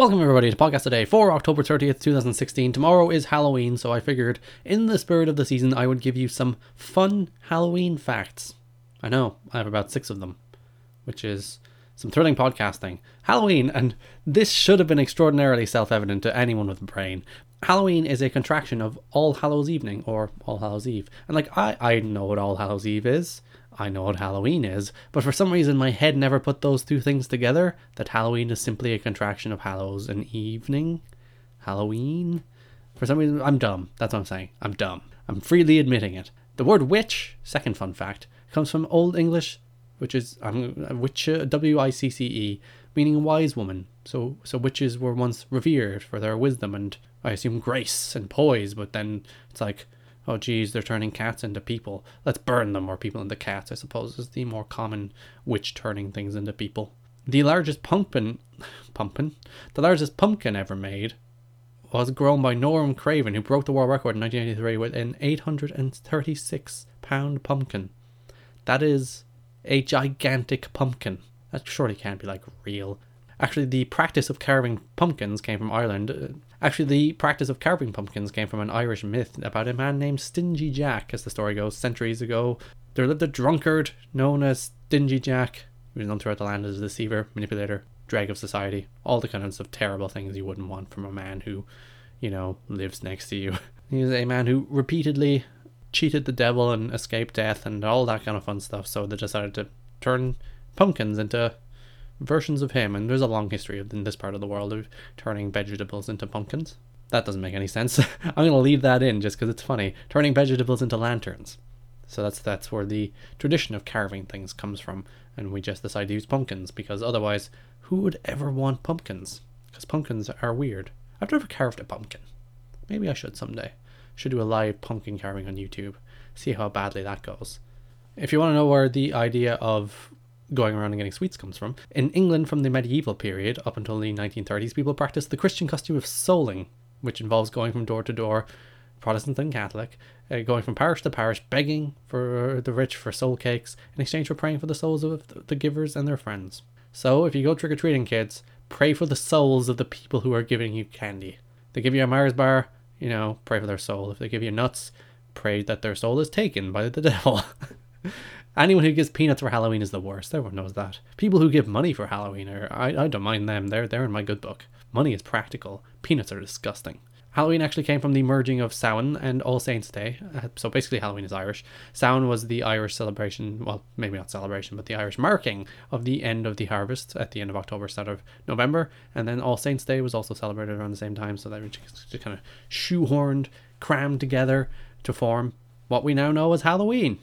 Welcome everybody to Podcast Today for October 30th, 2016. Tomorrow is Halloween, so I figured in the spirit of the season I would give you some fun Halloween facts. I know, I have about six of them, which is some thrilling podcasting. Halloween, and this should have been extraordinarily self-evident to anyone with a brain. Halloween is a contraction of All Hallows Evening or All Hallows Eve. And like I I know what All Hallows Eve is. I know what Halloween is, but for some reason my head never put those two things together that Halloween is simply a contraction of Hallows and Evening. Halloween? For some reason, I'm dumb. That's what I'm saying. I'm dumb. I'm freely admitting it. The word witch, second fun fact, comes from Old English, which is um, witch, W I C C E, meaning a wise woman. So, so witches were once revered for their wisdom and I assume grace and poise, but then it's like oh geez, they're turning cats into people. Let's burn them or people into cats, I suppose, is the more common witch turning things into people. The largest pumpkin, pumpkin, the largest pumpkin ever made was grown by Norm Craven, who broke the world record in 1983 with an 836 pound pumpkin. That is a gigantic pumpkin. That surely can't be like real. Actually, the practice of carving pumpkins came from Ireland. Uh, actually, the practice of carving pumpkins came from an Irish myth about a man named Stingy Jack, as the story goes. Centuries ago, there lived a drunkard known as Stingy Jack, who was known throughout the land as a deceiver, manipulator, drag of society, all the kinds of terrible things you wouldn't want from a man who, you know, lives next to you. He was a man who repeatedly cheated the devil and escaped death and all that kind of fun stuff, so they decided to turn pumpkins into versions of him, and there's a long history in this part of the world of turning vegetables into pumpkins. That doesn't make any sense. I'm going to leave that in just because it's funny. Turning vegetables into lanterns. So that's that's where the tradition of carving things comes from, and we just decided to use pumpkins because otherwise, who would ever want pumpkins? Because pumpkins are weird. I've never carved a pumpkin. Maybe I should someday. Should do a live pumpkin carving on YouTube. See how badly that goes. If you want to know where the idea of going around and getting sweets comes from. In England, from the medieval period up until the 1930s, people practiced the Christian custom of souling, which involves going from door to door, Protestant and Catholic, uh, going from parish to parish, begging for the rich for soul cakes in exchange for praying for the souls of the givers and their friends. So, if you go trick or treating, kids, pray for the souls of the people who are giving you candy. They give you a Mars bar, you know, pray for their soul. If they give you nuts, pray that their soul is taken by the devil. Anyone who gives peanuts for Halloween is the worst. Everyone knows that. People who give money for Halloween are I, I don't mind them. They're they're in my good book. Money is practical. Peanuts are disgusting. Halloween actually came from the merging of Samhain and All Saints Day. Uh, so basically, Halloween is Irish. Samhain was the Irish celebration, well, maybe not celebration, but the Irish marking of the end of the harvest at the end of October, start of November. And then All Saints Day was also celebrated around the same time. So they were just, just kind of shoehorned, crammed together to form what we now know as Halloween.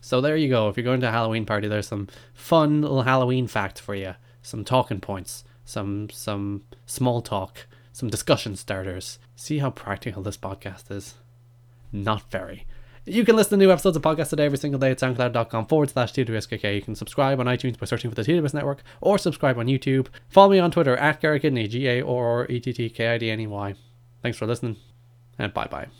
So there you go. If you're going to a Halloween party, there's some fun little Halloween fact for you, some talking points, some some small talk, some discussion starters. See how practical this podcast is? Not very. You can listen to new episodes of Podcast Today every single day at soundcloud.com forward slash TWSKK. You can subscribe on iTunes by searching for the TWS Network or subscribe on YouTube. Follow me on Twitter at Garett Kidney, G A or E T T K I D N E Y. Thanks for listening and bye bye.